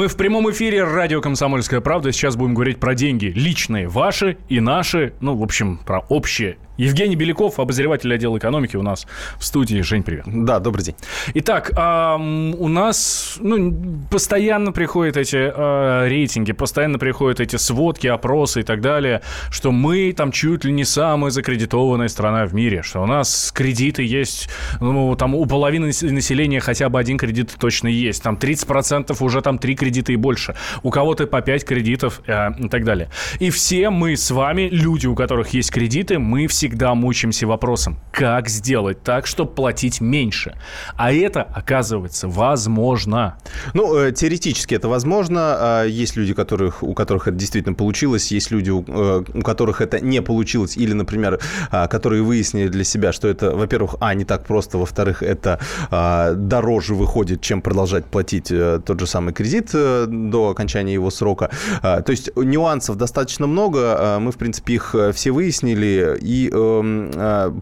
Мы в прямом эфире радио «Комсомольская правда». Сейчас будем говорить про деньги. Личные, ваши и наши. Ну, в общем, про общие Евгений Беляков, обозреватель отдела экономики у нас в студии. Жень, привет. Да, добрый день. Итак, у нас ну, постоянно приходят эти э, рейтинги, постоянно приходят эти сводки, опросы и так далее, что мы там чуть ли не самая закредитованная страна в мире, что у нас кредиты есть, ну, там у половины населения хотя бы один кредит точно есть, там 30% уже там три кредита и больше, у кого-то по 5 кредитов э, и так далее. И все мы с вами, люди, у которых есть кредиты, мы всегда всегда мучаемся вопросом, как сделать так, чтобы платить меньше. А это, оказывается, возможно. Ну, э, теоретически это возможно. А есть люди, которых, у которых это действительно получилось, есть люди, у, э, которых это не получилось, или, например, а, которые выяснили для себя, что это, во-первых, а, не так просто, во-вторых, это а, дороже выходит, чем продолжать платить э, тот же самый кредит до окончания его срока. То есть нюансов достаточно много, мы, в принципе, их все выяснили, и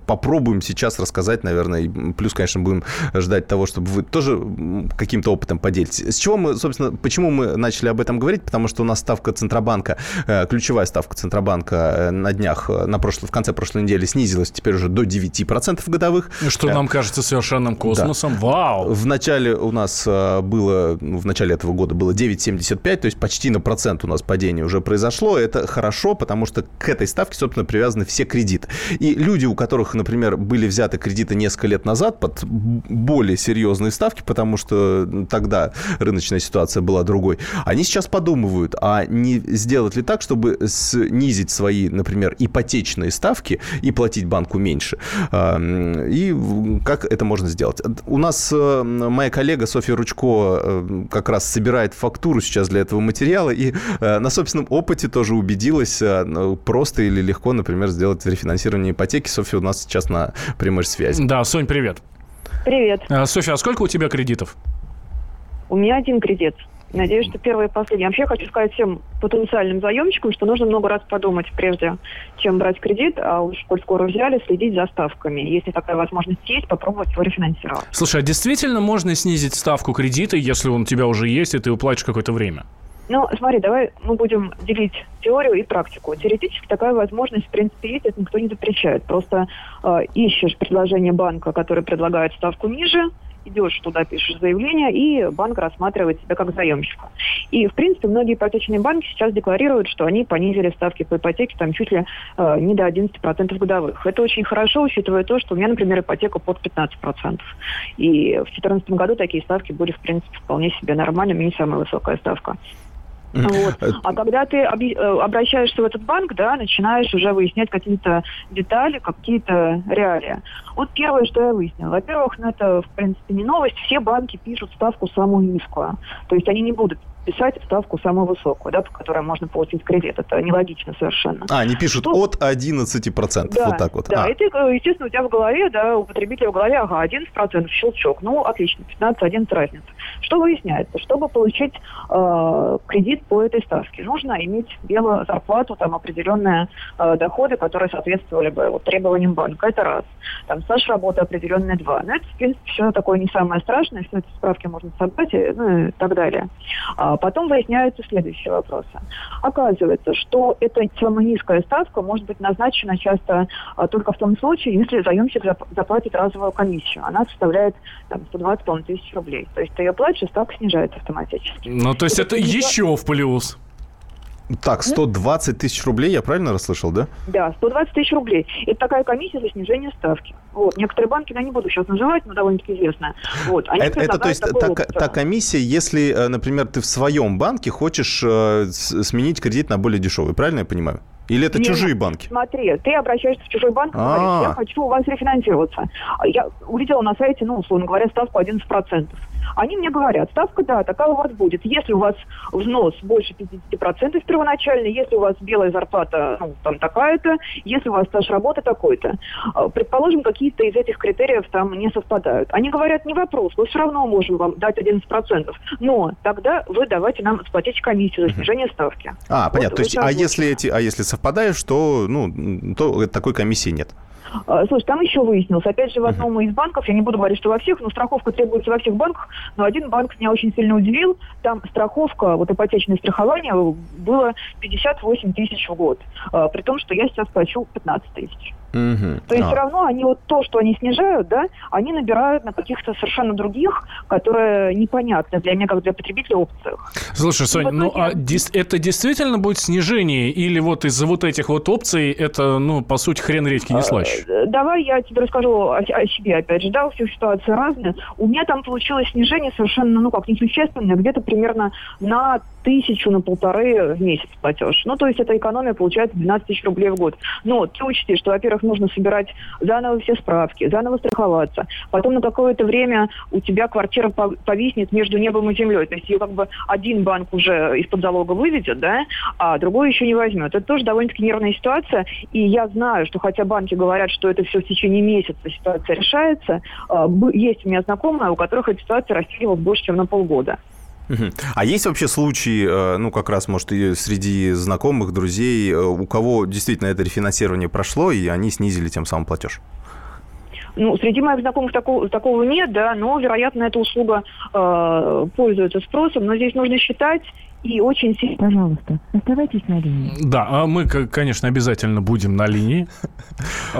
попробуем сейчас рассказать, наверное. Плюс, конечно, будем ждать того, чтобы вы тоже каким-то опытом поделитесь. С чего мы, собственно, почему мы начали об этом говорить? Потому что у нас ставка Центробанка, э, ключевая ставка Центробанка э, на днях, на прошлой, в конце прошлой недели снизилась теперь уже до 9% годовых. Что нам кажется совершенным космосом. Да. Вау! В начале у нас было, в начале этого года было 9,75, то есть почти на процент у нас падение уже произошло. Это хорошо, потому что к этой ставке, собственно, привязаны все кредиты. И люди, у которых, например, были взяты кредиты несколько лет назад под более серьезные ставки, потому что тогда рыночная ситуация была другой, они сейчас подумывают, а не сделать ли так, чтобы снизить свои, например, ипотечные ставки и платить банку меньше. И как это можно сделать? У нас э, моя коллега Софья Ручко э, как раз собирает фактуру сейчас для этого материала и э, на собственном опыте тоже убедилась, просто или легко, например, сделать рефинансирование финансирования ипотеки. Софья у нас сейчас на прямой связи. Да, Сонь, привет. Привет. А, Софья, а сколько у тебя кредитов? У меня один кредит. Надеюсь, что первый и последний. Вообще хочу сказать всем потенциальным заемщикам, что нужно много раз подумать, прежде чем брать кредит, а уж коль скоро взяли, следить за ставками. Если такая возможность есть, попробовать его рефинансировать. Слушай, а действительно можно снизить ставку кредита, если он у тебя уже есть, и ты уплатишь какое-то время? Ну, смотри, давай мы будем делить теорию и практику. Теоретически такая возможность, в принципе, есть, это никто не запрещает. Просто э, ищешь предложение банка, который предлагает ставку ниже, идешь туда, пишешь заявление, и банк рассматривает тебя как заемщика. И, в принципе, многие ипотечные банки сейчас декларируют, что они понизили ставки по ипотеке там чуть ли э, не до 11% годовых. Это очень хорошо, учитывая то, что у меня, например, ипотека под 15%. И в 2014 году такие ставки были, в принципе, вполне себе нормальными, не самая высокая ставка. Вот. Э, а когда ты э, обращаешься в этот банк, да, начинаешь уже выяснять какие-то детали, какие-то реалии. Вот первое, что я выяснила. Во-первых, ну, это, в принципе, не новость. Все банки пишут ставку самую низкую. То есть они не будут писать ставку самую высокую, да, по которой можно получить кредит. Это нелогично совершенно. А, они пишут что... от 11%, да, вот так вот. Да, а. и ты, э, естественно, у тебя в голове, да, у потребителя в голове, ага, 11%, щелчок. Ну, отлично, 15-11 разница. Что выясняется? Чтобы получить э, кредит по этой ставке, нужно иметь белую зарплату, там, определенные э, доходы, которые соответствовали бы вот, требованиям банка. Это раз. Там, стаж работы определенный два. Но это, в принципе, все такое не самое страшное, все эти справки можно собрать и, ну, и так далее. А потом выясняются следующие вопросы. Оказывается, что эта самая низкая ставка может быть назначена часто а, только в том случае, если заемщик заплатит разовую комиссию. Она составляет там, 120 тысяч рублей. То есть ты ее платишь, ставка снижается автоматически. Ну, то есть это, это еще в плюс. Так, 120 тысяч рублей, я правильно расслышал, да? Да, 120 тысяч рублей. Это такая комиссия за снижение ставки. Вот. Некоторые банки, я не буду сейчас называть, но довольно-таки известно. Вот. Они это, это то есть та, та комиссия, если, э, например, ты в своем банке хочешь э, сменить кредит на более дешевый, правильно я понимаю? Или это Нет, чужие банки? Смотри, ты обращаешься в чужой банк и говоришь, я хочу у вас рефинансироваться. Я увидела на сайте, ну, условно говоря, ставку 11%. Они мне говорят, ставка, да, такая у вас будет. Если у вас взнос больше 50% первоначально, если у вас белая зарплата, ну, там такая-то, если у вас стаж работы такой-то. А, предположим, какие-то из этих критериев там не совпадают. Они говорят, не вопрос, мы все равно можем вам дать 11%, но тогда вы давайте нам сплатить комиссию за снижение ставки. А, вот понятно. То есть, а если, эти, а если совпадаешь, то, ну, то такой комиссии нет. А, слушай, там еще выяснилось, опять же, в одном из банков, я не буду говорить, что во всех, но страховка требуется во всех банках, но один банк меня очень сильно удивил, там страховка, вот ипотечное страхование было 58 тысяч в год, а, при том, что я сейчас плачу 15 тысяч. Угу. То есть а. все равно они вот то, что они снижают, да, они набирают на каких-то совершенно других, которые непонятны для меня как для потребителя опциях. Слушай, Соня, ну а дис- это действительно будет снижение или вот из-за вот этих вот опций это, ну, по сути, хрен редьки не слаще? А, давай я тебе расскажу о, о себе, опять же, да, у всех ситуации разные. У меня там получилось снижение совершенно, ну, как несущественное, где-то примерно на тысячу, на полторы в месяц платеж. Ну, то есть это экономия получается 12 тысяч рублей в год. Но ты учти, что, во-первых, нужно собирать заново все справки, заново страховаться. Потом на какое-то время у тебя квартира повиснет между небом и землей. То есть ее как бы один банк уже из-под залога выведет, да, а другой еще не возьмет. Это тоже довольно-таки нервная ситуация. И я знаю, что хотя банки говорят, что это все в течение месяца ситуация решается, а, есть у меня знакомые, у которых эта ситуация растягивалась больше, чем на полгода. А есть вообще случаи, э, ну, как раз, может, среди знакомых, друзей, э, у кого действительно это рефинансирование прошло, и они снизили тем самым платеж? Ну, среди моих знакомых такого, такого нет, да, но, вероятно, эта услуга э, пользуется спросом. Но здесь нужно считать и очень сильно... Пожалуйста, оставайтесь на линии. Да, а мы, конечно, обязательно будем на линии.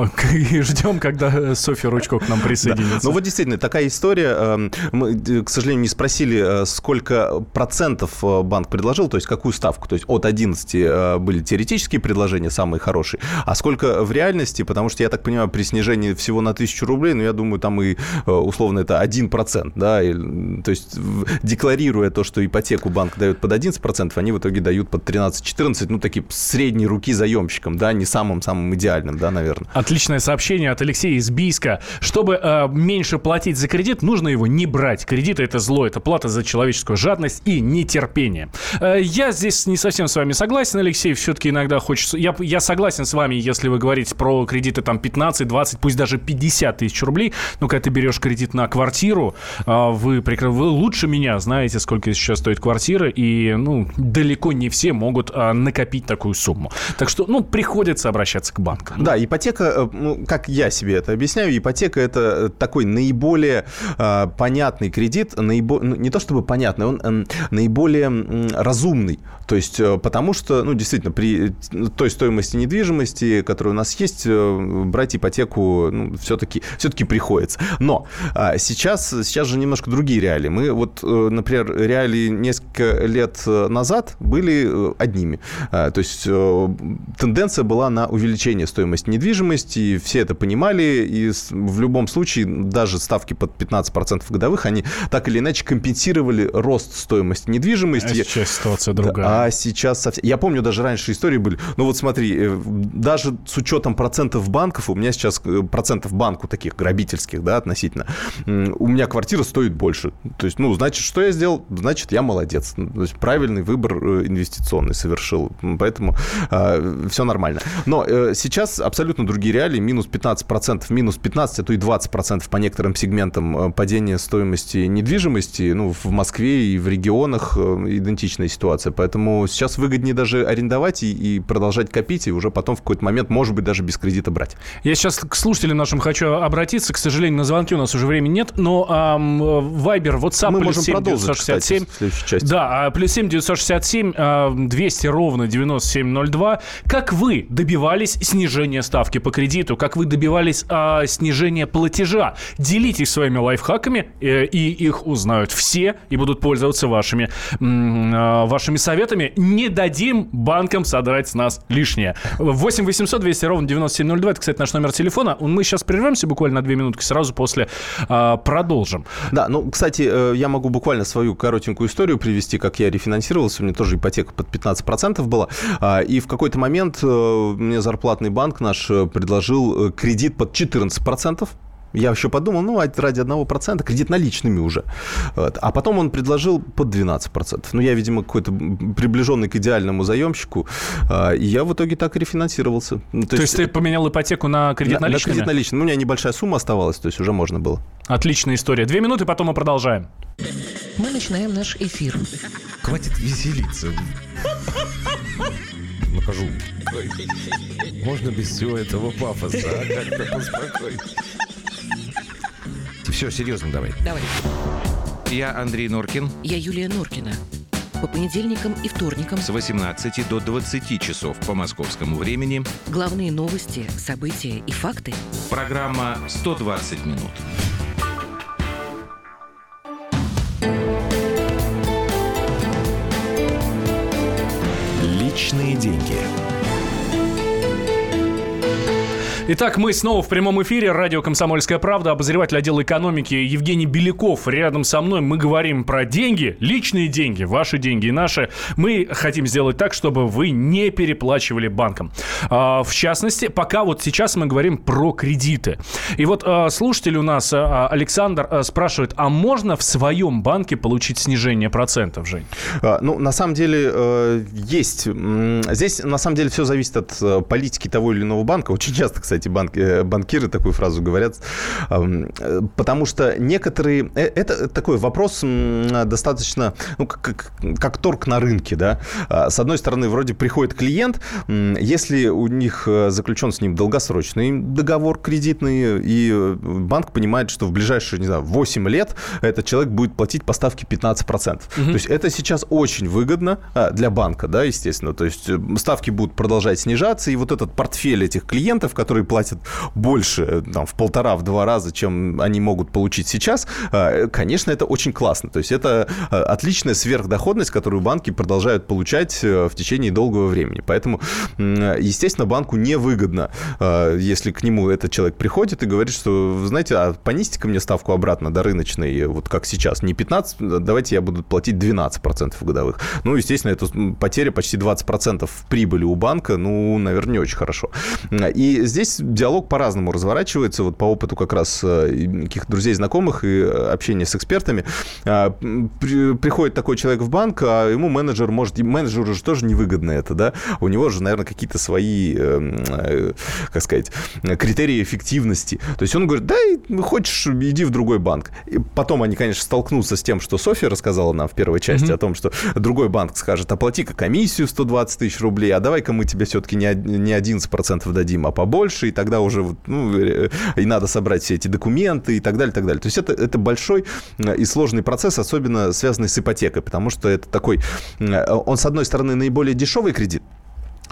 И ждем, когда Софья Ручко к нам присоединится. Ну вот действительно, такая история. Эм, мы, к сожалению, не спросили, э, сколько процентов э, банк предложил, то есть какую ставку. То есть от 11 э, были теоретические предложения, самые хорошие, а сколько в реальности, потому что, я так понимаю, при снижении всего на тысячу рублей, ну, я думаю, там и условно это 1%, да, то есть декларируя то, что ипотеку банк дает под 1 11%, они в итоге дают под 13-14, ну, такие средние руки заемщикам, да, не самым-самым идеальным, да, наверное. Отличное сообщение от Алексея из Бийска. Чтобы э, меньше платить за кредит, нужно его не брать. Кредиты – это зло, это плата за человеческую жадность и нетерпение. Э, я здесь не совсем с вами согласен, Алексей, все-таки иногда хочется... Я, я согласен с вами, если вы говорите про кредиты там 15, 20, пусть даже 50 тысяч рублей, но когда ты берешь кредит на квартиру, э, вы, вы лучше меня знаете, сколько сейчас стоит квартира, и ну, далеко не все могут а, накопить такую сумму. Так что, ну, приходится обращаться к банкам. Да, ипотека, э, ну, как я себе это объясняю, ипотека это такой наиболее э, понятный кредит, наибо... ну, не то чтобы понятный, он э, наиболее э, разумный. То есть, э, потому что, ну, действительно, при той стоимости недвижимости, которая у нас есть, э, брать ипотеку ну, все-таки все приходится. Но э, сейчас, сейчас же немножко другие реалии. Мы вот, э, например, реалии несколько лет назад были э, одними. А, то есть э, тенденция была на увеличение стоимости недвижимости, и все это понимали, и в любом случае даже ставки под 15% годовых, они так или иначе компенсировали рост стоимости недвижимости. А сейчас ситуация другая. А сейчас совсем... Я помню, даже раньше истории были, ну вот смотри, э, даже с учетом процентов банков, у меня сейчас процентов банку таких грабительских, да, относительно, у меня квартира стоит больше. То есть, ну, значит, что я сделал? Значит, я молодец. То есть, правильно правильный выбор э, инвестиционный совершил. Поэтому э, все нормально. Но э, сейчас абсолютно другие реалии. Минус 15%, минус 15, а то и 20% по некоторым сегментам э, падения стоимости недвижимости. Ну, в Москве и в регионах идентичная ситуация. Поэтому сейчас выгоднее даже арендовать и, и продолжать копить, и уже потом в какой-то момент, может быть, даже без кредита брать. Я сейчас к слушателям нашим хочу обратиться. К сожалению, на звонки у нас уже времени нет, но эм, Viber, WhatsApp, Мы можем 7 продолжить, 967. Кстати. Да, плюс 7 967 200 а, ровно 9702. Как вы добивались снижения ставки по кредиту? Как вы добивались а, снижения платежа? Делитесь своими лайфхаками, э, и их узнают все, и будут пользоваться вашими, э, вашими советами. Не дадим банкам содрать с нас лишнее. 8 800 200 ровно 9702. Это, кстати, наш номер телефона. Мы сейчас прервемся буквально на две минутки, сразу после э, продолжим. Да, ну, кстати, э, я могу буквально свою коротенькую историю привести, как я рефинансировал финансировался, у меня тоже ипотека под 15% была, а, и в какой-то момент э, мне зарплатный банк наш э, предложил э, кредит под 14%, я еще подумал, ну, ради одного процента, кредит наличными уже. Вот. А потом он предложил под 12%. Ну, я, видимо, какой-то приближенный к идеальному заемщику. А, и я в итоге так и рефинансировался. Ну, то, то есть, есть ты поменял ипотеку на кредит наличными? На кредит наличными. Ну, у меня небольшая сумма оставалась, то есть уже можно было. Отличная история. Две минуты, потом мы продолжаем. Мы начинаем наш эфир. Хватит веселиться. Скажу, можно без всего этого пафоса, а как-то поспокойнее. Все, серьезно давай. Давай. Я Андрей Норкин. Я Юлия Норкина. По понедельникам и вторникам С 18 до 20 часов по московскому времени. главные новости, события и факты. Программа «120 минут». Личные деньги. Итак, мы снова в прямом эфире. Радио «Комсомольская правда». Обозреватель отдела экономики Евгений Беляков рядом со мной. Мы говорим про деньги, личные деньги, ваши деньги и наши. Мы хотим сделать так, чтобы вы не переплачивали банкам. А, в частности, пока вот сейчас мы говорим про кредиты. И вот а, слушатель у нас, а, Александр, спрашивает, а можно в своем банке получить снижение процентов, Жень? Ну, на самом деле, э, есть. Здесь, на самом деле, все зависит от э, политики того или иного банка. Очень часто, кстати, банки, э, банкиры такую фразу говорят. Э, Потому что некоторые... э, Это такой вопрос достаточно... Ну, как, как- торг на рынке, да. А, С одной стороны, вроде приходит клиент, если у них заключен с ним долгосрочный договор кредитный, и банк понимает, что в ближайшие, не знаю, 8 лет этот человек будет платить по ставке 15%. То есть это сейчас очень выгодно а, для банка, да, естественно. То есть ставки будут продолжать снижаться, и вот этот портфель этих клиентов, которые платят больше, там, в полтора, в два раза, чем они могут получить сейчас, э, конечно, это очень классно. То есть это э, отличная сверхдоходность, которую банки продолжают получать э, в течение долгого времени. Поэтому, естественно, банку невыгодно, если к нему этот человек приходит и говорит, что, знаете, а понизьте-ка мне ставку обратно до рыночной, вот как сейчас, не 15, давайте я буду платить 12% годовых. Ну, естественно, это потеря почти 20% прибыли у банка, ну, наверное, не очень хорошо. И здесь диалог по-разному разворачивается, вот по опыту как раз э, и каких друзей, знакомых и э, общения с экспертами. А, Приходит такой человек в банк, а ему менеджер может... Менеджеру же тоже невыгодно это, да? У него же, наверное, какие-то свои, э, э, как сказать, критерии эффективности. То есть он говорит, да, хочешь, иди в другой банк. И потом они, конечно, столкнутся с тем, что Софья рассказала нам в первой части о том, что другой банк скажет, оплати-ка комиссию 120 тысяч рублей, а давай-ка мы тебе все-таки не 11% дадим, а побольше, и тогда уже вот, ну, э, и надо собрать все эти документы и так далее, и так далее. То есть это, это большой э, и сложный процесс, особенно связанный с ипотекой, потому что это такой, э, он, с одной стороны, наиболее дешевый кредит,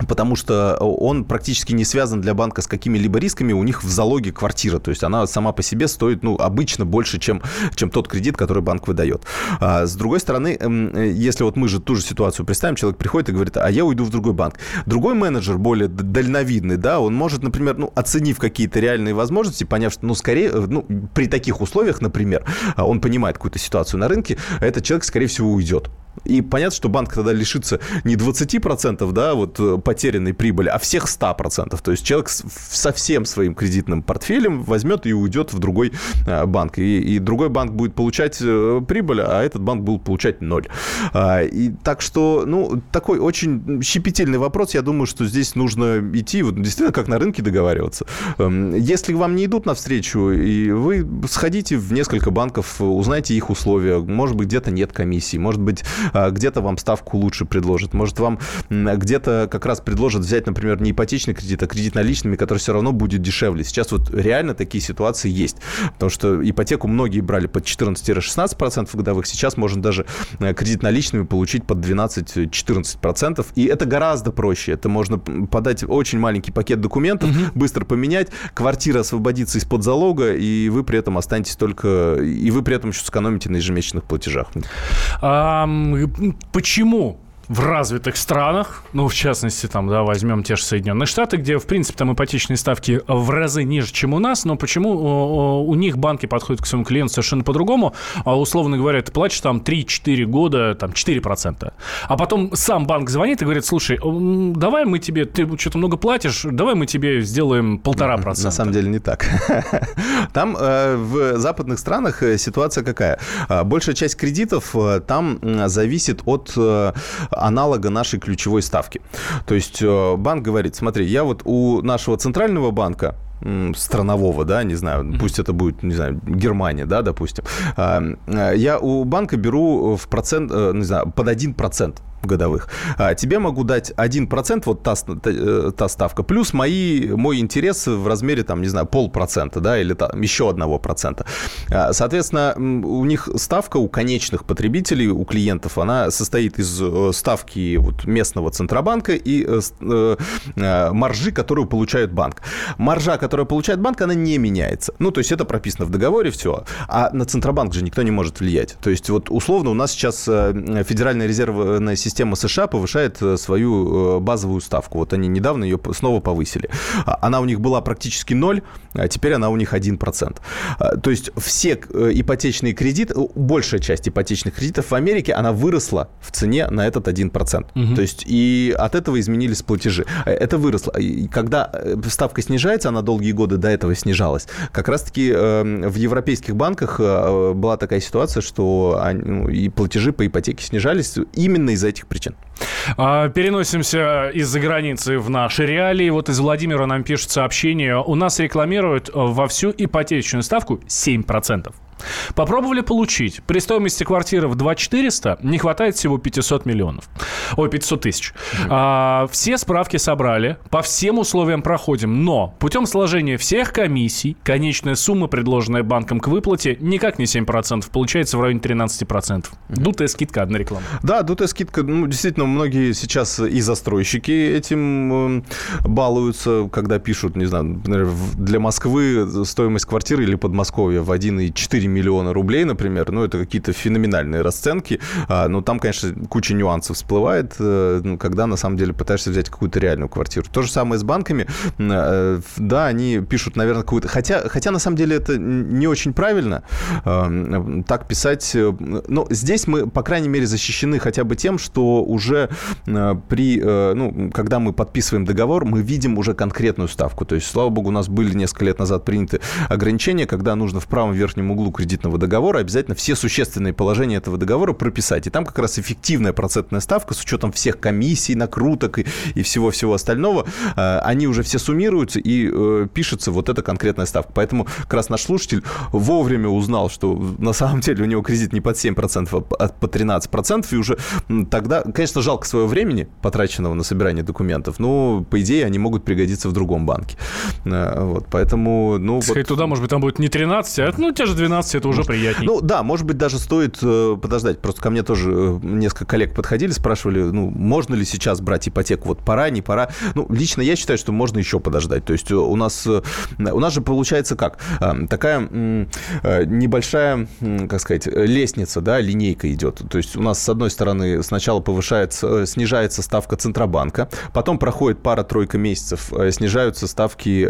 Потому что он практически не связан для банка с какими-либо рисками. У них в залоге квартира. То есть она сама по себе стоит ну, обычно больше, чем, чем тот кредит, который банк выдает. А с другой стороны, эм, э, если вот мы же ту же ситуацию представим, человек приходит и говорит, а я уйду в другой банк. Другой менеджер, более дальновидный, да, он может, например, ну, оценив какие-то реальные возможности, поняв, что, ну, скорее, э, ну, при таких условиях, например, а он понимает какую-то ситуацию на рынке, этот человек, скорее всего, уйдет. И понятно, что банк тогда лишится не 20%, да, вот э, потерянной прибыли, а всех 100%. То есть человек со всем своим кредитным портфелем возьмет и уйдет в другой э, банк. И, и другой банк будет получать э, прибыль, а этот банк будет получать ноль. А, И так что, ну, такой очень щепетильный вопрос. Я думаю, что здесь нужно идти, вот действительно, как на рынке договариваться. Эм, Если вам не идут навстречу, и вы сходите в несколько банков, узнайте их условия. Может быть, где-то нет комиссии, может быть, где-то вам ставку лучше предложат, может, вам где-то как раз предложат взять, например, не ипотечный кредит, а кредит наличными, который все равно будет дешевле. Сейчас вот реально такие ситуации есть, потому что ипотеку многие брали под 14-16% годовых, сейчас можно даже э, кредит наличными получить под 12-14%, и это гораздо проще. Это можно подать очень маленький пакет документов, быстро поменять, квартира освободится из-под залога, и вы при этом останетесь только... И вы при этом еще сэкономите на ежемесячных платежах. Ам, почему в развитых странах, ну, в частности, там, да, возьмем те же Соединенные Штаты, где, в принципе, там ипотечные ставки в разы ниже, чем у нас, но почему у них банки подходят к своему клиенту совершенно по-другому, а, условно говоря, ты платишь там 3-4 года, там, 4%, а потом сам банк звонит и говорит, слушай, давай мы тебе, ты что-то много платишь, давай мы тебе сделаем полтора процента. На самом деле не так. Там э, в западных странах э, ситуация какая? А, Большая часть кредитов э, там зависит от аналога нашей ключевой ставки. То есть э, банк говорит, смотри, я вот у нашего центрального банка странового, да, не знаю, пусть это будет, не знаю, Германия, да, допустим, а, э, я у банка беру в процент, э, не знаю, под 1%. Годовых, а, тебе могу дать 1%, вот та, та, та ставка, плюс мои, мой интерес в размере, там, не знаю, полпроцента, да, или там еще одного процента. А, соответственно, у них ставка у конечных потребителей, у клиентов, она состоит из э, ставки вот местного Центробанка и э, э, маржи, которую получает банк. Маржа, которую получает банк, она не меняется. Ну, то есть это прописано в договоре, все. А на Центробанк же никто не может влиять. То есть вот условно у нас сейчас Федеральная резервная система США повышает свою базовую ставку. Вот они недавно ее снова повысили. А, она у них была практически ноль, а теперь она у них 1%. А, то есть все ипотечные кредиты, большая часть ипотечных кредитов в Америке, она выросла в цене на этот 1%. Угу. То есть и от этого изменились платежи. Это выросло. И когда э, ставка снижается, она долгие годы до этого снижалась, как раз-таки э, в европейских банках э, была такая ситуация, что они, ну, и платежи по ипотеке снижались именно из-за этих причин. А, переносимся из-за границы в наши реалии. Вот из Владимира нам пишут сообщение. У нас рекламируют во всю ипотечную ставку 7%. Попробовали получить. При стоимости квартиры в 2 400 не хватает всего 500 миллионов. Ой, 500 тысяч. А, все справки собрали, по всем условиям проходим, но путем сложения всех комиссий конечная сумма, предложенная банком к выплате, никак не 7%, получается в районе 13%. Дутая скидка, одна реклама. Да, дутая скидка. Ну, действительно, многие сейчас и застройщики этим э, балуются, когда пишут, не знаю, например, для Москвы стоимость квартиры или Подмосковья в 1,4 4 миллиона рублей, например, ну, это какие-то феноменальные расценки. А, но там, конечно, куча нюансов всплывает, э, ну, когда на самом деле пытаешься взять какую-то реальную квартиру. То же самое с банками. Э, да, они пишут, наверное, какую-то... Хотя, хотя на самом деле это не очень правильно э, так писать. Но здесь мы, по крайней мере, защищены хотя бы тем, что уже при... Ну, когда мы подписываем договор, мы видим уже конкретную ставку. То есть, слава богу, у нас были несколько лет назад приняты ограничения, когда нужно в правом верхнем углу кредитного договора обязательно все существенные положения этого договора прописать. И там как раз эффективная процентная ставка с учетом всех комиссий, накруток и, всего-всего остального. Э, они уже все суммируются и э, пишется вот эта конкретная ставка. Поэтому как раз наш слушатель вовремя узнал, что на самом деле у него кредит не под 7%, а по 13%. И уже тогда, конечно, жалко своего времени, потраченного на собирание документов, но, по идее, они могут пригодиться в другом банке. Э, вот, поэтому, ну... Сказать, вот... туда, может быть, там будет не 13, а ну, те же 12 15 это уже приятнее. Ну да, может быть, даже стоит э, подождать. Просто ко мне тоже э, несколько коллег подходили, спрашивали, ну, можно ли сейчас брать ипотеку? Вот пора, не пора. Ну, лично я считаю, что можно еще подождать. То есть э, у нас, у нас же получается как? Такая небольшая, как сказать, лестница, да, линейка идет. То есть у нас, с одной стороны, сначала повышается, снижается ставка Центробанка, потом проходит пара-тройка месяцев, снижаются ставки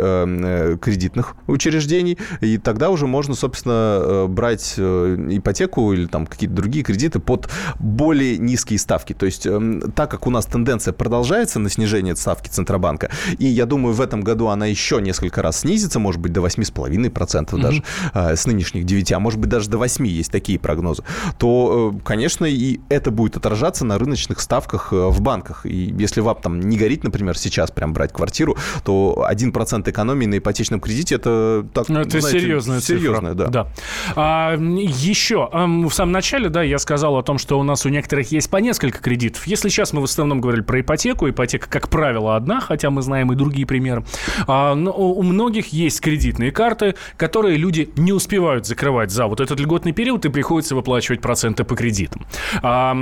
кредитных учреждений, и тогда уже можно, собственно, Э, брать э, ипотеку или там какие-то другие кредиты под более низкие ставки. То есть, эм, так как у нас тенденция продолжается на снижение ставки Центробанка, и я думаю, в этом году она еще несколько раз снизится, может быть, до 8,5% mm-hmm. даже э, с нынешних 9, а может быть, даже до 8 есть такие прогнозы, то, конечно, и это будет отражаться на рыночных ставках в банках. И если вам там не горит, например, сейчас прям брать квартиру, то 1% экономии на ипотечном кредите это так, ну, это знаете, серьезная, серьезная цифра. да. да. А, еще, в самом начале, да, я сказал о том, что у нас у некоторых есть по несколько кредитов. Если сейчас мы в основном говорили про ипотеку, ипотека, как правило, одна, хотя мы знаем и другие примеры, а, но у многих есть кредитные карты, которые люди не успевают закрывать за вот этот льготный период, и приходится выплачивать проценты по кредитам, а,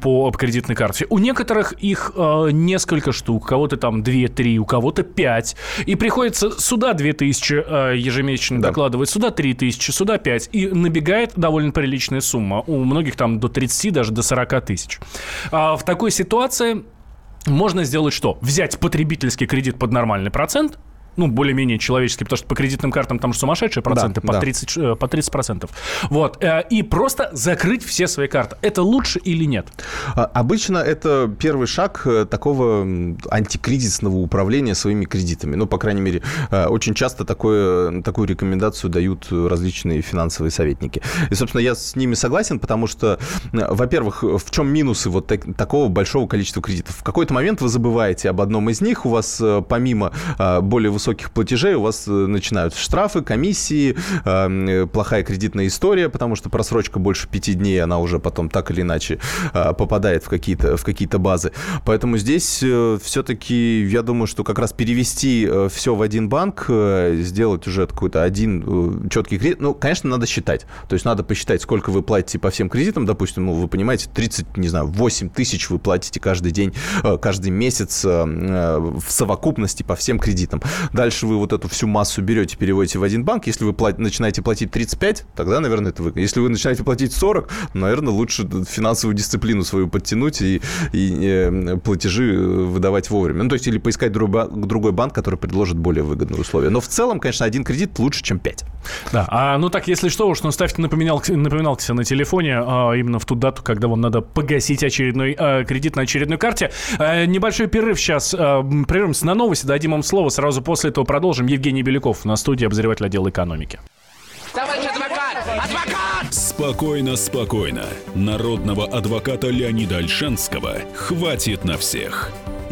по, кредитной карте. У некоторых их а, несколько штук, у кого-то там 2-3, у кого-то 5, и приходится сюда 2000 а, ежемесячно да. докладывать, сюда 3000, сюда 5. И набегает довольно приличная сумма. У многих там до 30, даже до 40 тысяч. А в такой ситуации можно сделать что? Взять потребительский кредит под нормальный процент – ну, более-менее человеческий, потому что по кредитным картам там же сумасшедшие проценты, да, по, да. 30, э, по 30%. Вот. Э, и просто закрыть все свои карты. Это лучше или нет? А, обычно это первый шаг э, такого антикризисного управления своими кредитами. Ну, по крайней мере, очень часто такое, такую рекомендацию дают различные финансовые советники. И, собственно, я с ними согласен, потому что, во-первых, в чем минусы вот так, такого большого количества кредитов? В какой-то момент вы забываете об одном из них, у вас помимо более высокого высоких платежей у вас начинаются штрафы, комиссии, плохая кредитная история, потому что просрочка больше пяти дней, она уже потом так или иначе попадает в какие-то в какие-то базы. Поэтому здесь все-таки я думаю, что как раз перевести все в один банк, сделать уже какой-то один четкий кредит, ну, конечно, надо считать. То есть надо посчитать, сколько вы платите по всем кредитам, допустим, ну, вы понимаете, 30, не знаю, 8 тысяч вы платите каждый день, э, каждый месяц э, э, в совокупности по всем кредитам. Дальше вы вот эту всю массу берете, переводите в один банк. Если вы плат... начинаете платить 35, тогда, наверное, это выгодно. Если вы начинаете платить 40, наверное, лучше финансовую дисциплину свою подтянуть и, и платежи выдавать вовремя. Ну, то есть или поискать другой, банк, который предложит более выгодные условия. Но в целом, конечно, один кредит лучше, чем 5. Да, а ну так, если что уж, ну ставьте напоминалки, напоминалки на телефоне а, именно в ту дату, когда вам надо погасить очередной а, кредит на очередной карте. А, небольшой перерыв сейчас. А, прервемся на новости, дадим вам слово. Сразу после этого продолжим. Евгений Беляков на студии, обозреватель отдела экономики. Товарищ адвокат! Адвокат! Спокойно, спокойно. Народного адвоката Леонида Альшанского хватит на всех.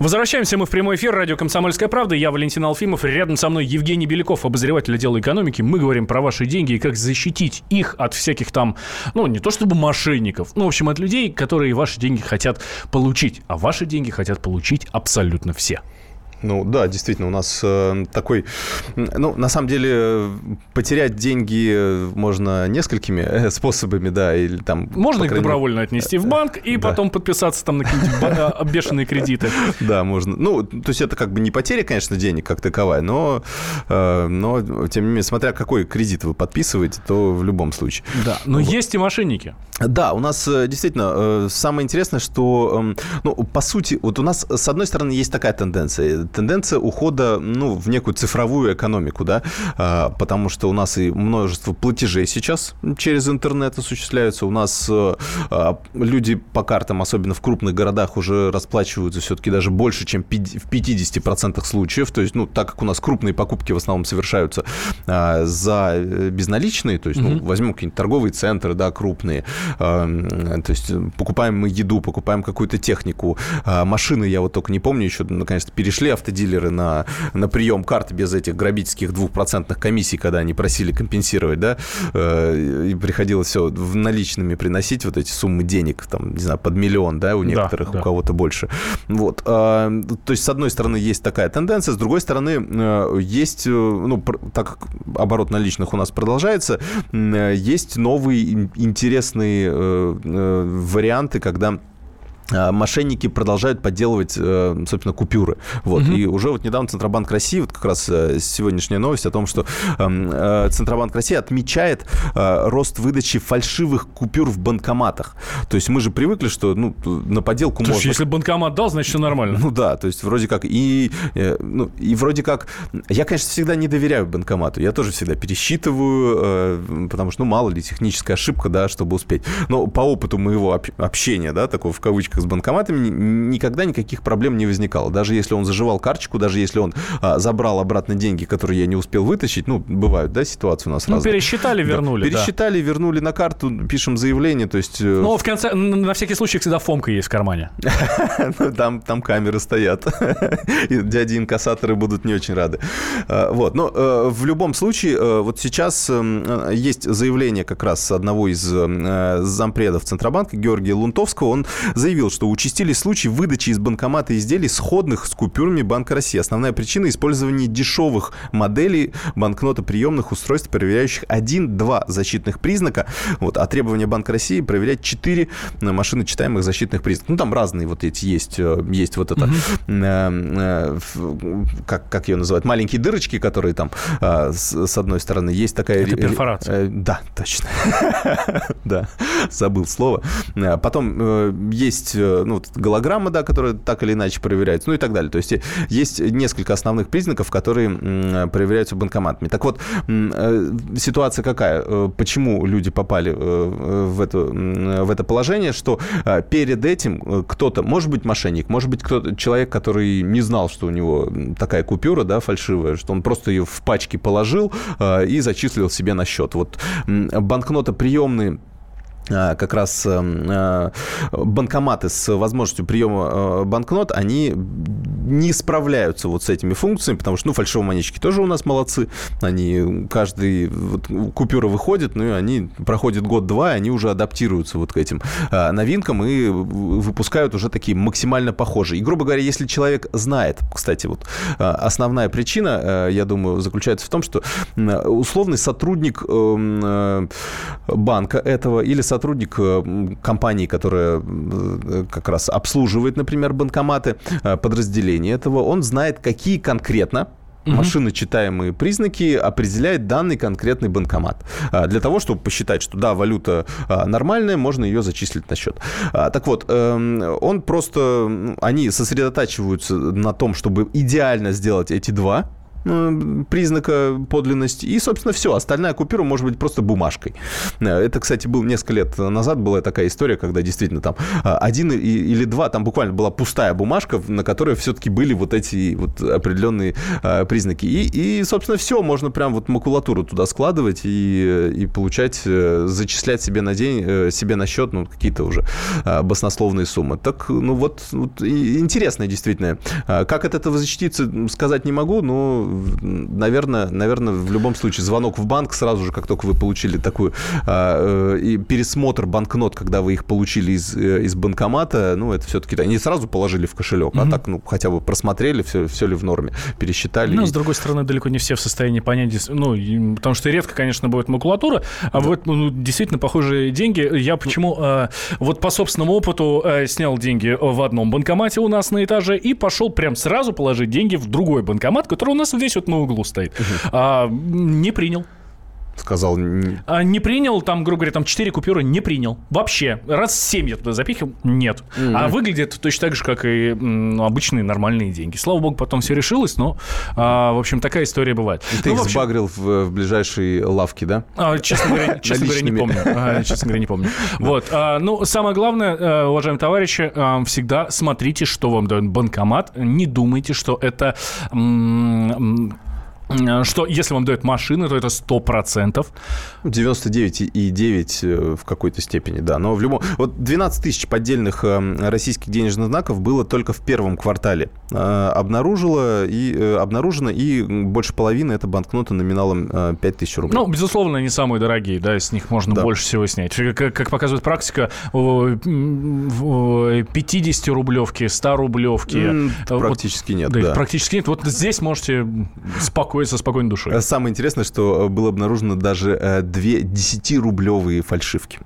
Возвращаемся мы в прямой эфир. Радио «Комсомольская правда». Я Валентин Алфимов. Рядом со мной Евгений Беляков, обозреватель отдела экономики. Мы говорим про ваши деньги и как защитить их от всяких там, ну, не то чтобы мошенников, ну, в общем, от людей, которые ваши деньги хотят получить. А ваши деньги хотят получить абсолютно все. Ну да, действительно, у нас э, такой... Ну, на самом деле, потерять деньги можно несколькими э, способами, да, или там... Можно их добровольно отнести в банк и да. потом подписаться там на какие-нибудь а, бешеные кредиты. Да, можно. Ну, то есть это как бы не потеря, конечно, денег как таковая, но, э, но тем не менее, смотря какой кредит вы подписываете, то в любом случае. Да, но вот. есть и мошенники. Да, у нас э, действительно э, самое интересное, что, эм, ну, по сути, вот у нас, с одной стороны, есть такая тенденция тенденция ухода ну, в некую цифровую экономику, да, потому что у нас и множество платежей сейчас через интернет осуществляются, у нас люди по картам, особенно в крупных городах, уже расплачиваются все-таки даже больше, чем в 50% случаев, то есть, ну, так как у нас крупные покупки в основном совершаются за э, безналичные, то есть, ну, возьмем какие-нибудь торговые центры, да, крупные, то есть покупаем мы еду, покупаем какую-то технику, машины, я вот только не помню, еще, наконец-то перешли автодилеры на, на прием карт без этих грабительских двухпроцентных комиссий, когда они просили компенсировать, да, э, и приходилось все в наличными приносить вот эти суммы денег, там, не знаю, под миллион, да, у некоторых, да, да. у кого-то больше. Вот. А, то есть, с одной стороны, есть такая тенденция, с другой стороны, э, есть, э, ну, так как оборот наличных у нас продолжается, есть новые интересные варианты, когда мошенники продолжают подделывать, э, собственно, купюры. Вот. Угу. И уже вот недавно Центробанк России, вот как раз э, сегодняшняя новость о том, что эм, э, Центробанк России отмечает рост выдачи фальшивых купюр в банкоматах. То есть мы же привыкли, что ну, на подделку Слушай, можно... если банкомат дал, значит, все нормально. Ну да, то есть вроде как... И, ну, и вроде как... Я, конечно, всегда не доверяю банкомату. Я тоже всегда пересчитываю, потому что, ну, мало ли, техническая ошибка, да, чтобы успеть. Но по опыту моего общения, да, такого в кавычках, карточках с банкоматами никогда никаких проблем не возникало. Даже если он заживал карточку, даже если он а, забрал обратно деньги, которые я не успел вытащить, ну, бывают, да, ситуации у нас ну, разные. пересчитали, вернули, да. Пересчитали, да. вернули на карту, пишем заявление, то есть... Э, ну, в конце, на всякий случай, всегда фомка есть в кармане. Ну, там, там камеры стоят. И дяди инкассаторы будут не очень рады. А, вот, но э, в любом случае, э, вот сейчас эм, есть заявление как раз одного из зампредов Центробанка, Георгия Лунтовского, он заявил, заявил, что участились случаи выдачи из банкомата изделий, сходных с купюрами Банка России. Основная причина – использования дешевых моделей банкнотоприемных устройств, проверяющих один-два защитных признака, вот, а требования Банка России проверять четыре машины читаемых защитных признаков. Ну, там разные вот эти есть. Э, есть вот это, э, э, как, как ее называют, маленькие дырочки, которые там э, с, с одной стороны есть такая... Это перфорация. Э, да, точно. да, забыл слово. Потом э, есть э, ну, голограмма, да, которая так или иначе проверяется, ну и так далее. То есть э, есть несколько основных признаков, которые проверяются банкоматами. Так вот, э, ситуация какая? Почему люди попали в это, в это положение, что перед этим кто-то, может быть, мошенник, может быть, кто-то, человек, который не знал, что у него такая купюра, да, фальшивая, что он просто ее в пачке положил и зачислил себе на счет. Вот банкнота приемные как раз э, банкоматы с возможностью приема э, банкнот, они не справляются вот с этими функциями, потому что, ну, фальшивомонетчики тоже у нас молодцы. Они, каждый вот, купюра выходит, ну, и они проходят год-два, и они уже адаптируются вот к этим э, новинкам и выпускают уже такие максимально похожие. И, грубо говоря, если человек знает, кстати, вот основная причина, я думаю, заключается в том, что условный сотрудник эм, банка этого или сотрудник э, компании, которая э, как раз обслуживает, например, банкоматы, э, подразделения этого, он знает, какие конкретно угу. машиночитаемые признаки определяет данный конкретный банкомат. Для того, чтобы посчитать, что да, валюта нормальная, можно ее зачислить на счет. Так вот, эм, он просто, они сосредотачиваются на том, чтобы идеально сделать эти два признака подлинности. И, собственно, все. Остальная купюра может быть просто бумажкой. Э, это, кстати, был несколько лет назад была такая история, когда действительно там э, один или два, там буквально была пустая бумажка, на которой все-таки были вот эти вот определенные признаки. И, и собственно, все. Можно прям вот макулатуру туда складывать и, и получать, зачислять себе на день, себе на счет, ну, какие-то уже баснословные суммы. Так, ну, вот, вот интересно действительно. Как от этого защититься, сказать не могу, но наверное, наверное, в любом случае звонок в банк сразу же, как только вы получили такую а, э, и пересмотр банкнот, когда вы их получили из, э, из банкомата, ну, это все-таки они сразу положили в кошелек, mm-hmm. а так, ну, хотя бы просмотрели, все, все ли в норме, пересчитали. Ну, и... с другой стороны, далеко не все в состоянии понять, ну, потому что редко, конечно, будет макулатура, а да. вот ну, действительно похожие деньги. Я почему э, вот по собственному опыту э, снял деньги в одном банкомате у нас на этаже и пошел прям сразу положить деньги в другой банкомат, который у нас в здесь вот на углу стоит. А, не принял. Сказал... А, не принял, там, грубо говоря, там 4 купюры не принял. Вообще. Раз 7 я туда запихивал, нет. Mm-hmm. А выглядит точно так же, как и м, обычные нормальные деньги. Слава богу, потом все решилось, но, а, в общем, такая история бывает. И ты ну, их общем... сбагрил в, в ближайшей лавке, да? А, честно говоря, честно говоря, не помню. А, честно говоря, не помню. Вот. А, ну, самое главное, э, уважаемые товарищи, а, всегда смотрите, что вам дает банкомат. Не думайте, что это... М- Э, что если вам дают машины, то это 100%. 99,9 э, в какой-то степени, да. Но в любом... Вот 12 тысяч поддельных э, российских денежных знаков было только в первом квартале. Обнаружило и, обнаружено, и больше половины это банкноты номиналом 5 тысяч рублей. Ну, безусловно, они самые дорогие, да, с них можно да. больше всего снять. Как, как показывает практика, 50-рублевки, 100-рублевки... Практически вот, нет, да. да. Практически нет. Вот здесь можете спокойно со спокойной душой. Э, самое интересное, что э, было обнаружено даже э, две 10-рублевые фальшивки.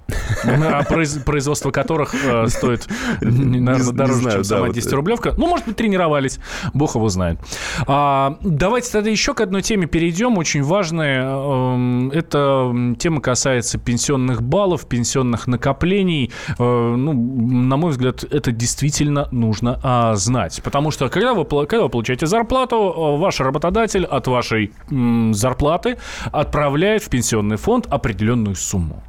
А производство которых стоит, наверное, дороже, чем сама 10-рублевка. Ну, может быть, тренировались, бог его знает. А, давайте тогда еще к одной теме перейдем, очень важная. Эм, эта тема касается пенсионных баллов, пенсионных накоплений. Ну, на мой взгляд, это действительно нужно а, знать. Потому что, когда вы, когда вы получаете зарплату, ваш работодатель от вашей вашей зарплаты отправляет в пенсионный фонд определенную сумму.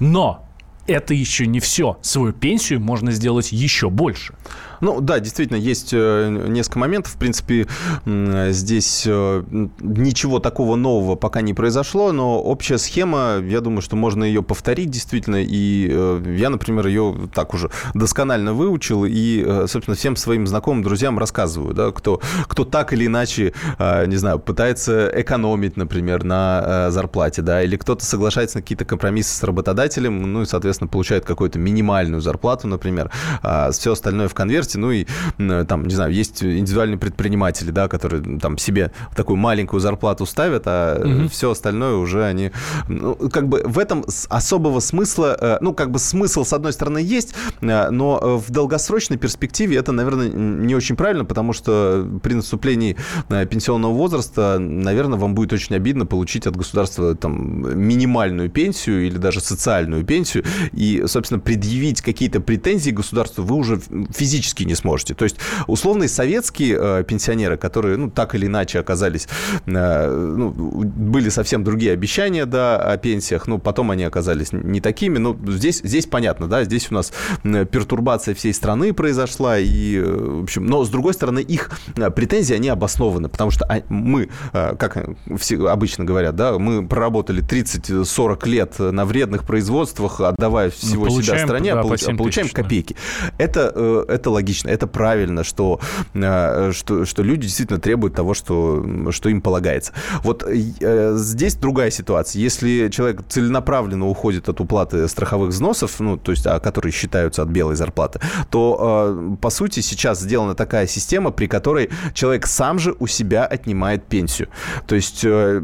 Но это еще не все. Свою пенсию можно сделать еще больше. Ну да, действительно, есть э, несколько моментов. В принципе, здесь э, ничего такого нового пока не произошло, но общая схема, я думаю, что можно ее повторить действительно. И э, я, например, ее так уже досконально выучил и, собственно, всем своим знакомым, друзьям рассказываю, да, кто, кто так или иначе, не знаю, пытается экономить, например, на зарплате, да, или кто-то соглашается на какие-то компромиссы с работодателем, ну и, соответственно, получает какую-то минимальную зарплату, например, а все остальное в конверте возрасте, ну и там, не знаю, есть индивидуальные предприниматели, да, которые там себе такую маленькую зарплату ставят, а угу. все остальное уже они, ну, как бы в этом особого смысла, ну, как бы смысл, с одной стороны, есть, но в долгосрочной перспективе это, наверное, не очень правильно, потому что при наступлении пенсионного возраста, наверное, вам будет очень обидно получить от государства там минимальную пенсию или даже социальную пенсию, и, собственно, предъявить какие-то претензии государству вы уже физически не сможете. То есть условные советские э, пенсионеры, которые, ну, так или иначе оказались, э, ну, были совсем другие обещания, да, о пенсиях, ну, потом они оказались не такими, ну, здесь, здесь понятно, да, здесь у нас пертурбация всей страны произошла, и, э, в общем, но, с другой стороны, их претензии, они обоснованы, потому что мы, э, как все обычно говорят, да, мы проработали 30-40 лет на вредных производствах, отдавая всего ну, себя стране, да, получ, получаем тысяч, копейки. Да. Это, это логично, это правильно, что, что, что люди действительно требуют того, что, что им полагается. Вот здесь другая ситуация. Если человек целенаправленно уходит от уплаты страховых взносов, ну, то есть, а, которые считаются от белой зарплаты, то, по сути, сейчас сделана такая система, при которой человек сам же у себя отнимает пенсию. То есть э,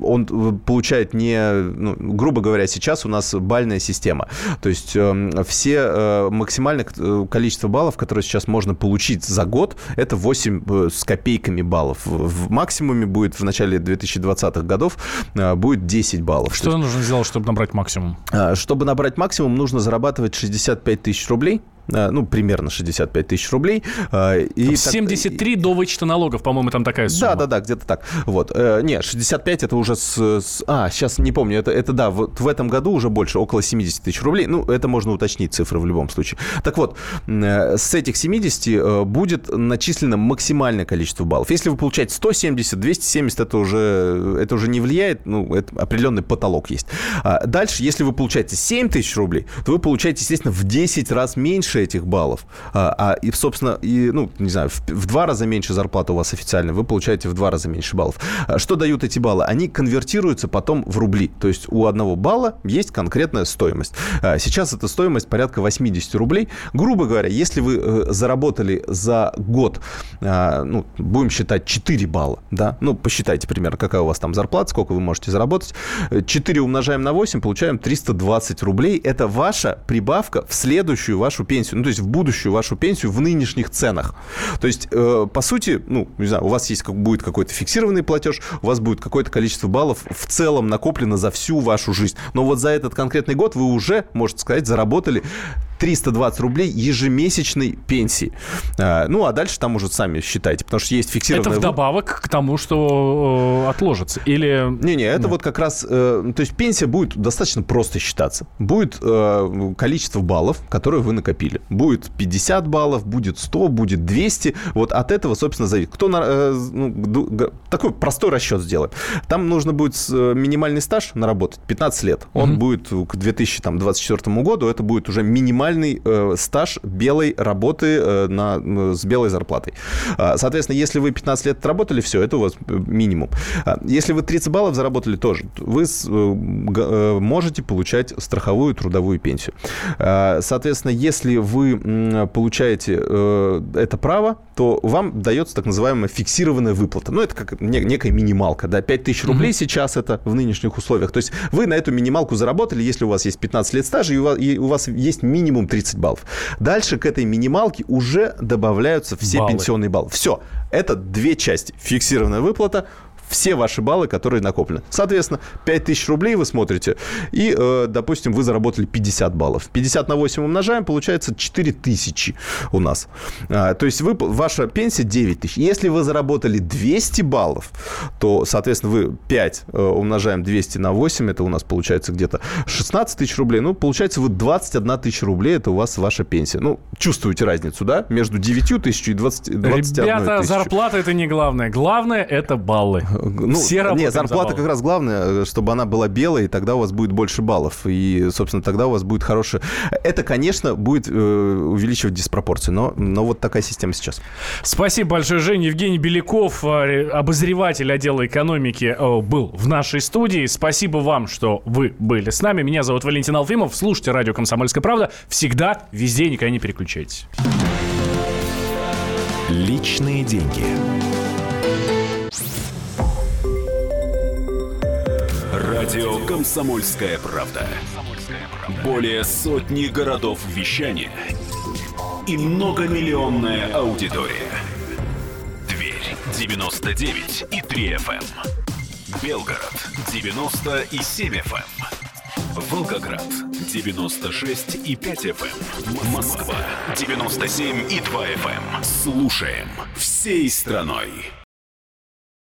он получает не, ну, грубо говоря, сейчас у нас бальная система. То есть э, все э, максимальное количество баллов, которое сейчас можно получить за год, это 8 с копейками баллов. В максимуме будет в начале 2020-х годов будет 10 баллов. Что нужно сделать, чтобы набрать максимум? Чтобы набрать максимум, нужно зарабатывать 65 тысяч рублей Э, ну, примерно 65 тысяч рублей. Э, и 73 так, до вычета налогов, по-моему, там такая сумма. Да, да, да, где-то так. Вот. Э, не, 65 это уже с, с... А, сейчас не помню, это, это да, вот в этом году уже больше, около 70 тысяч рублей. Ну, это можно уточнить цифры в любом случае. Так вот, с этих 70 будет начислено максимальное количество баллов. Если вы получаете 170, 270, это уже, это уже не влияет, ну, это определенный потолок есть. А дальше, если вы получаете 7 тысяч рублей, то вы получаете, естественно, в 10 раз меньше меньше этих баллов, а, а и, собственно, и, ну, не знаю, в, в два раза меньше зарплата у вас официально, вы получаете в два раза меньше баллов. А что дают эти баллы? Они конвертируются потом в рубли. То есть у одного балла есть конкретная стоимость. А, сейчас эта стоимость порядка 80 рублей. Грубо говоря, если вы э, заработали за год, а, ну, будем считать 4 балла, да, ну, посчитайте примерно, какая у вас там зарплата, сколько вы можете заработать. 4 умножаем на 8, получаем 320 рублей. Это ваша прибавка в следующую вашу пенсию пенсию, ну, то есть в будущую вашу пенсию в нынешних ценах. То есть, э, по сути, ну, не знаю, у вас есть, как, будет какой-то фиксированный платеж, у вас будет какое-то количество баллов в целом накоплено за всю вашу жизнь. Но вот за этот конкретный год вы уже, можно сказать, заработали 320 рублей ежемесячной пенсии. А, ну, а дальше там уже сами считайте, потому что есть фиксированная... Это вдобавок к тому, что э, отложится? Или... Не-не, это Нет. вот как раз... Э, то есть пенсия будет достаточно просто считаться. Будет э, количество баллов, которые вы накопили. Будет 50 баллов, будет 100, будет 200. Вот от этого, собственно, зависит. Кто... На, ну, такой простой расчет сделает. Там нужно будет минимальный стаж наработать 15 лет. Он угу. будет к 2024 году, это будет уже минимальный минимальный э, стаж белой работы э, на, с белой зарплатой. А, соответственно, если вы 15 лет работали, все, это у вас э, минимум. А, если вы 30 баллов заработали тоже, вы с, э, э, можете получать страховую трудовую пенсию. А, соответственно, если вы получаете э, это право, то вам дается так называемая фиксированная выплата. Ну, это как не, некая минималка, да, 5 тысяч рублей mm-hmm. сейчас это в нынешних условиях. То есть вы на эту минималку заработали, если у вас есть 15 лет стажа, и у вас, и у вас есть минимум минимум 30 баллов. Дальше к этой минималке уже добавляются все баллы. пенсионные баллы. Все. Это две части. Фиксированная выплата, все ваши баллы, которые накоплены. Соответственно, 5000 рублей вы смотрите, и, э, допустим, вы заработали 50 баллов. 50 на 8 умножаем, получается 4000 у нас. А, то есть вы, ваша пенсия 9 тысяч. Если вы заработали 200 баллов, то, соответственно, вы 5 э, умножаем 200 на 8, это у нас получается где-то 16 тысяч рублей. Ну, получается, вы 21 тысяча рублей, это у вас ваша пенсия. Ну, чувствуете разницу, да? Между 9 тысяч и 20, 21 Ребята, зарплата это не главное. Главное это баллы. Ну, Все нет, зарплата как раз главное, чтобы она была белая, и тогда у вас будет больше баллов. И, собственно, тогда у вас будет хорошее... Это, конечно, будет э, увеличивать диспропорции, но, но вот такая система сейчас. Спасибо большое, Женя. Евгений Беляков, э, обозреватель отдела экономики, э, был в нашей студии. Спасибо вам, что вы были с нами. Меня зовут Валентин Алфимов. Слушайте радио «Комсомольская правда». Всегда, везде, никогда не переключайтесь. Личные деньги. Радио «Комсомольская правда». Более сотни городов вещания и многомиллионная аудитория. Тверь 99 и 3 FM. Белгород 90 и 7 FM. Волгоград 96 и 5 FM. Москва 97 и 2 FM. Слушаем всей страной.